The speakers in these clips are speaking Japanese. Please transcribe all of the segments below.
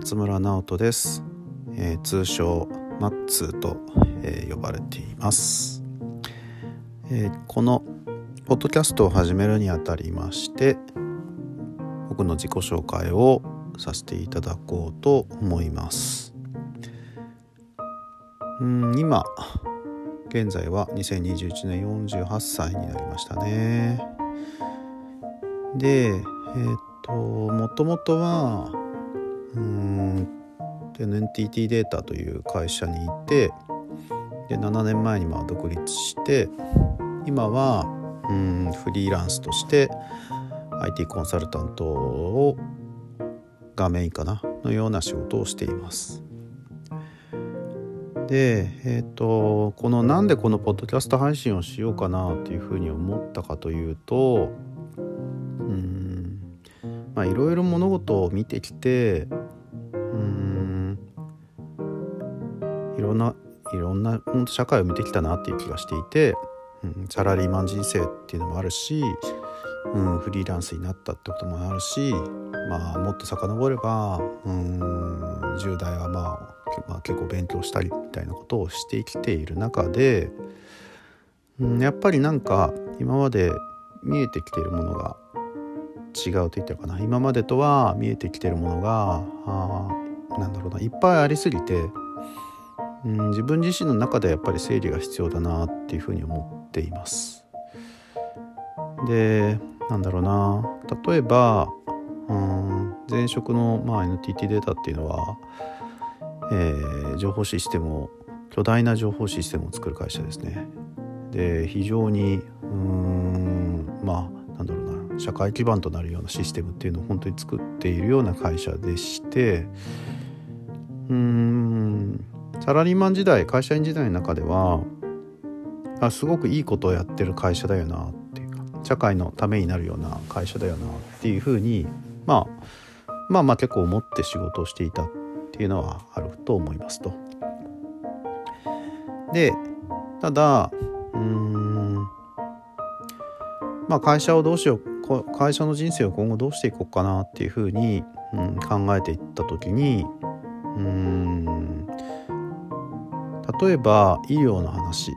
松村直人です、えー、通称マッツーと、えー、呼ばれています、えー、このポッドキャストを始めるにあたりまして僕の自己紹介をさせていただこうと思います。うん今現在は2021年48歳になりましたね。でえー、っともともとはうん NTT データという会社にいてで7年前にまあ独立して今はうんフリーランスとして IT コンサルタントをがメインかなのような仕事をしています。で、えーと、このなんでこのポッドキャスト配信をしようかなっていうふうに思ったかというとうんまあいろいろ物事を見てきてうん。いろんないろんな本当社会を見てきたなっていう気がしていて、うん、サラリーマン人生っていうのもあるし、うん、フリーランスになったってこともあるし、まあ、もっと遡ればうん10代は、まあ、まあ結構勉強したりみたいなことをしてきている中で、うん、やっぱりなんか今まで見えてきているものが違うと言ったかな今までとは見えてきてるものがあなんだろうないっぱいありすぎて、うん、自分自身の中でやっぱり整理が必要だなっていうふうに思っています。でなんだろうな例えば、うん、前職の、まあ、NTT データっていうのは、えー、情報システムを巨大な情報システムを作る会社ですね。で非常にうんまあ社会基盤となるようなシステムっていうのを本当に作っているような会社でしてうーんサラリーマン時代会社員時代の中ではあすごくいいことをやってる会社だよなっていうか社会のためになるような会社だよなっていうふうに、まあ、まあまあ結構思って仕事をしていたっていうのはあると思いますと。でただうんまあ会社をどうしよう会社の人生を今後どうしていこうかなっていうふうに、うん、考えていった時にうん例えば医療の話。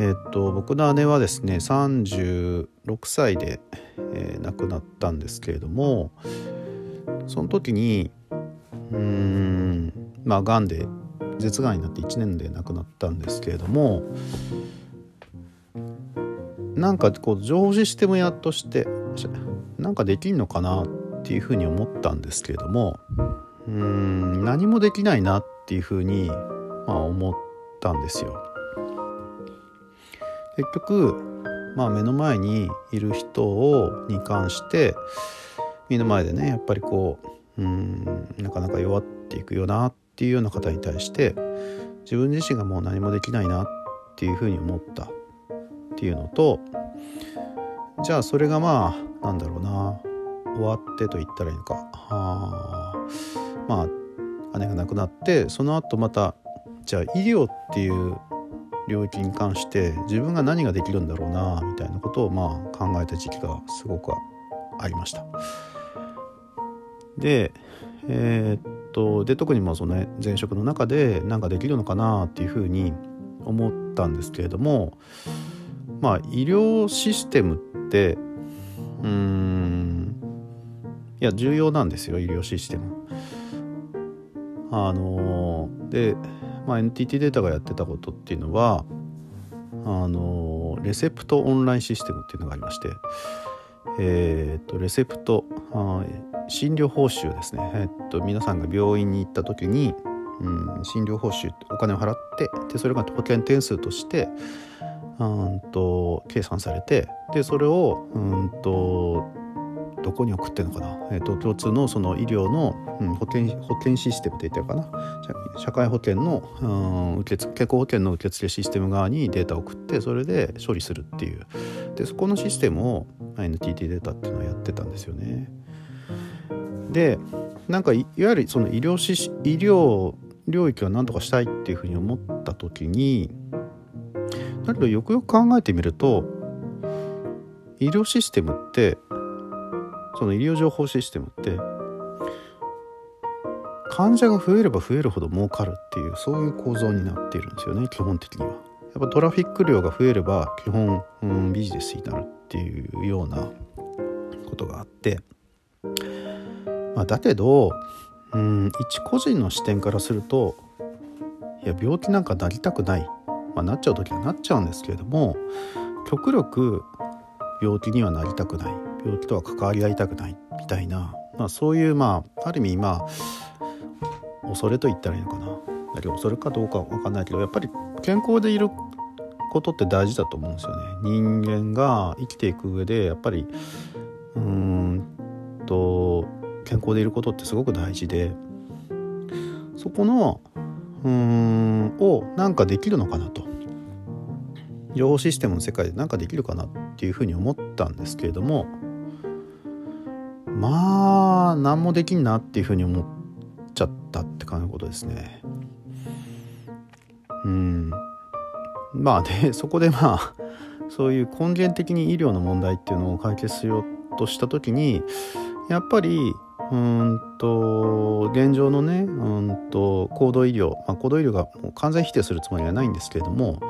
えっ、と僕の姉はですね36歳で、えー、亡くなったんですけれどもその時にうんまあがんで舌がんになって1年で亡くなったんですけれどもなんかこう情報システム屋としてなんかできんのかなっていうふうに思ったんですけれどもうん何もできないなっていうふうに、まあ、思ったんですよ。結局、まあ、目の前にいる人をに関して目の前でねやっぱりこううんなかなか弱っていくよなっていうような方に対して自分自身がもう何もできないなっていうふうに思ったっていうのとじゃあそれがまあなんだろうな終わってと言ったらいいのかあまあ姉が亡くなってその後またじゃあ医療っていう領域に関して自分が何ができるんだろうなみたいなことをまあ考えた時期がすごくありました。でえー、っとで特にもその、ね、前職の中で何かできるのかなっていうふうに思ったんですけれどもまあ医療システムってうんいや重要なんですよ医療システム。あので、まあ、NTT データがやってたことっていうのはあのレセプトオンラインシステムっていうのがありましてえっ、とレセプト診療報酬ですね、えっ、と皆さんが病院に行った時に、うん、診療報酬お金を払ってでそれが保険点数としてうんと計算されてでそれをうんとどこに送ってるのかな、えーと、共通のその医療の、うん、保険保険システムって言ってるかな？社会保険の、うん、受付健康保険の受付システム側にデータを送ってそれで処理するっていう。でそこのシステムを NTT データっていうのはやってたんですよね。でなんかいわゆるその医療医療領域は何とかしたいっていうふうに思った時にだけどよくよく考えてみると医療システムってその医療情報システムって患者が増えれば増えるほど儲かるっていうそういう構造になっているんですよね基本的には。やっぱトラフィック量が増えれば基本、うん、ビジネスになるっていうようなことがあって、まあ、だけど、うん、一個人の視点からするといや病気なんかなりたくない、まあ、なっちゃう時はなっちゃうんですけれども極力病気にはなりたくない。病気とは関わり合いたくないみたいな、まあ、そういうまあある意味まあ恐れと言ったらいいのかな。だけど恐れかどうかわかんないけどやっぱり健康でいることって大事だと思うんですよね。人間が生きていく上でやっぱりうーんと健康でいることってすごく大事で。そこのうんをなんかできるのかなと。情報システムの世界で何かできるかなっていうふうに思ったんですけれども。まあ何もできんなっていうふうに思っちゃったって感じのことですね。うん。まあで そこでまあそういう根源的に医療の問題っていうのを解決しようとした時にやっぱりうんと現状のねうんと高度医療、まあ、高度医療がもう完全否定するつもりはないんですけれども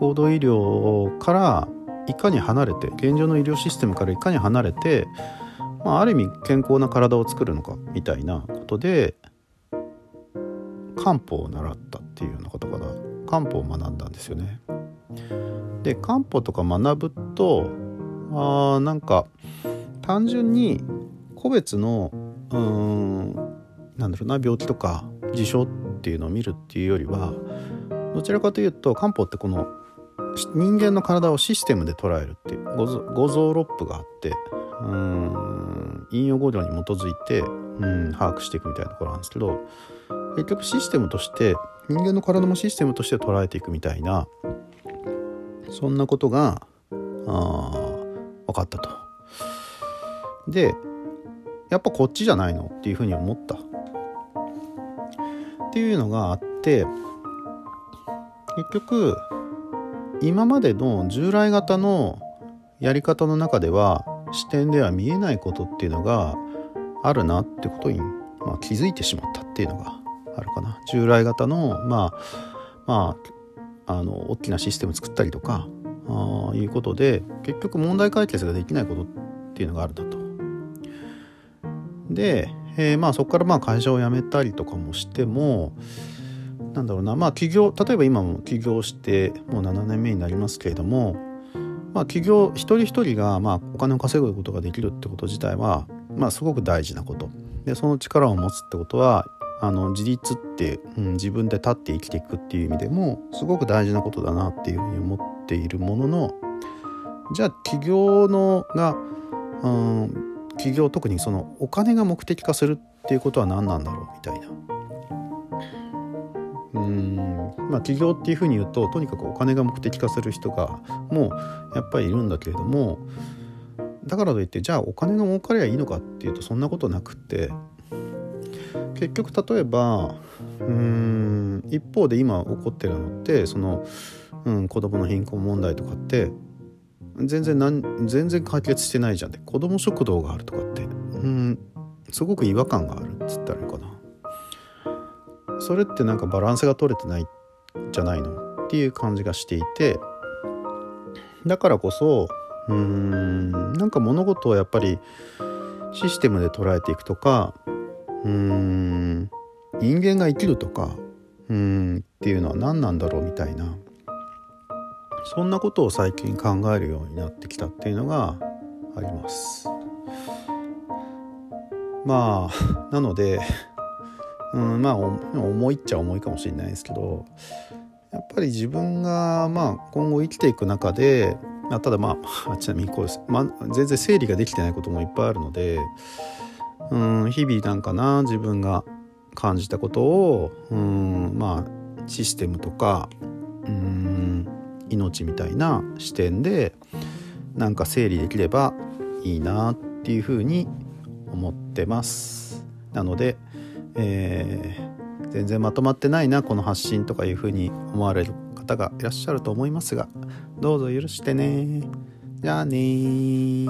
高度医療からいかに離れて現状の医療システムからいかに離れて、まあ、ある意味健康な体を作るのかみたいなことで漢方を習ったっていうようなことから漢方を学んだんですよね。で漢方とか学ぶとあなんか単純に個別のうーんなんだろうな病気とか事象っていうのを見るっていうよりはどちらかというと漢方ってこの人間の体をシステムで捉えるっていう五臓六腑があってうん引用語量に基づいてうん把握していくみたいなところなんですけど結局システムとして人間の体もシステムとして捉えていくみたいなそんなことがあ分かったと。でやっぱこっちじゃないのっていうふうに思ったっていうのがあって結局今までの従来型のやり方の中では視点では見えないことっていうのがあるなってことに、まあ、気づいてしまったっていうのがあるかな従来型のまあまああの大きなシステム作ったりとかあいうことで結局問題解決ができないことっていうのがあるんだと。で、えー、まあそこからまあ会社を辞めたりとかもしてもなんだろうなまあ起業例えば今も起業してもう7年目になりますけれどもまあ起業一人一人がまあお金を稼ぐことができるってこと自体はまあすごく大事なこと。でその力を持つってことはあの自立って、うん、自分で立って生きていくっていう意味でもすごく大事なことだなっていうふうに思っているもののじゃあ起業のが、うん、起業特にそのお金が目的化するっていうことは何なんだろうみたいな。うんまあ起業っていうふうに言うととにかくお金が目的化する人がもうやっぱりいるんだけれどもだからといってじゃあお金が儲かりゃいいのかっていうとそんなことなくって結局例えばうん一方で今起こってるのってその、うん、子どもの貧困問題とかって全然なん全然解決してないじゃんって。子供食堂があるとかって。うん。すごく違和感があるっつったらいいかな。それってなんかバランスが取れてないじゃないのっていう感じがしていて。だからこそうんなんか物事をやっぱりシステムで捉えていくとかうん人間が生きるとかうんっていうのは何なんだろうみたいなそんなことを最近考えるようになってきたっていうのがあります。まあなのでうんまあ重いっちゃ重いかもしれないですけどやっぱり自分がまあ今後生きていく中であただまあちなみにこうです、まあ、全然整理ができてないこともいっぱいあるのでうん日々なんかな自分が感じたことをうんまあシステムとか命みたいな視点でなんか整理できればいいなっていうふうに思ってます。なので、えー、全然まとまってないなこの発信とかいうふうに思われる方がいらっしゃると思いますがどうぞ許してね。じゃあね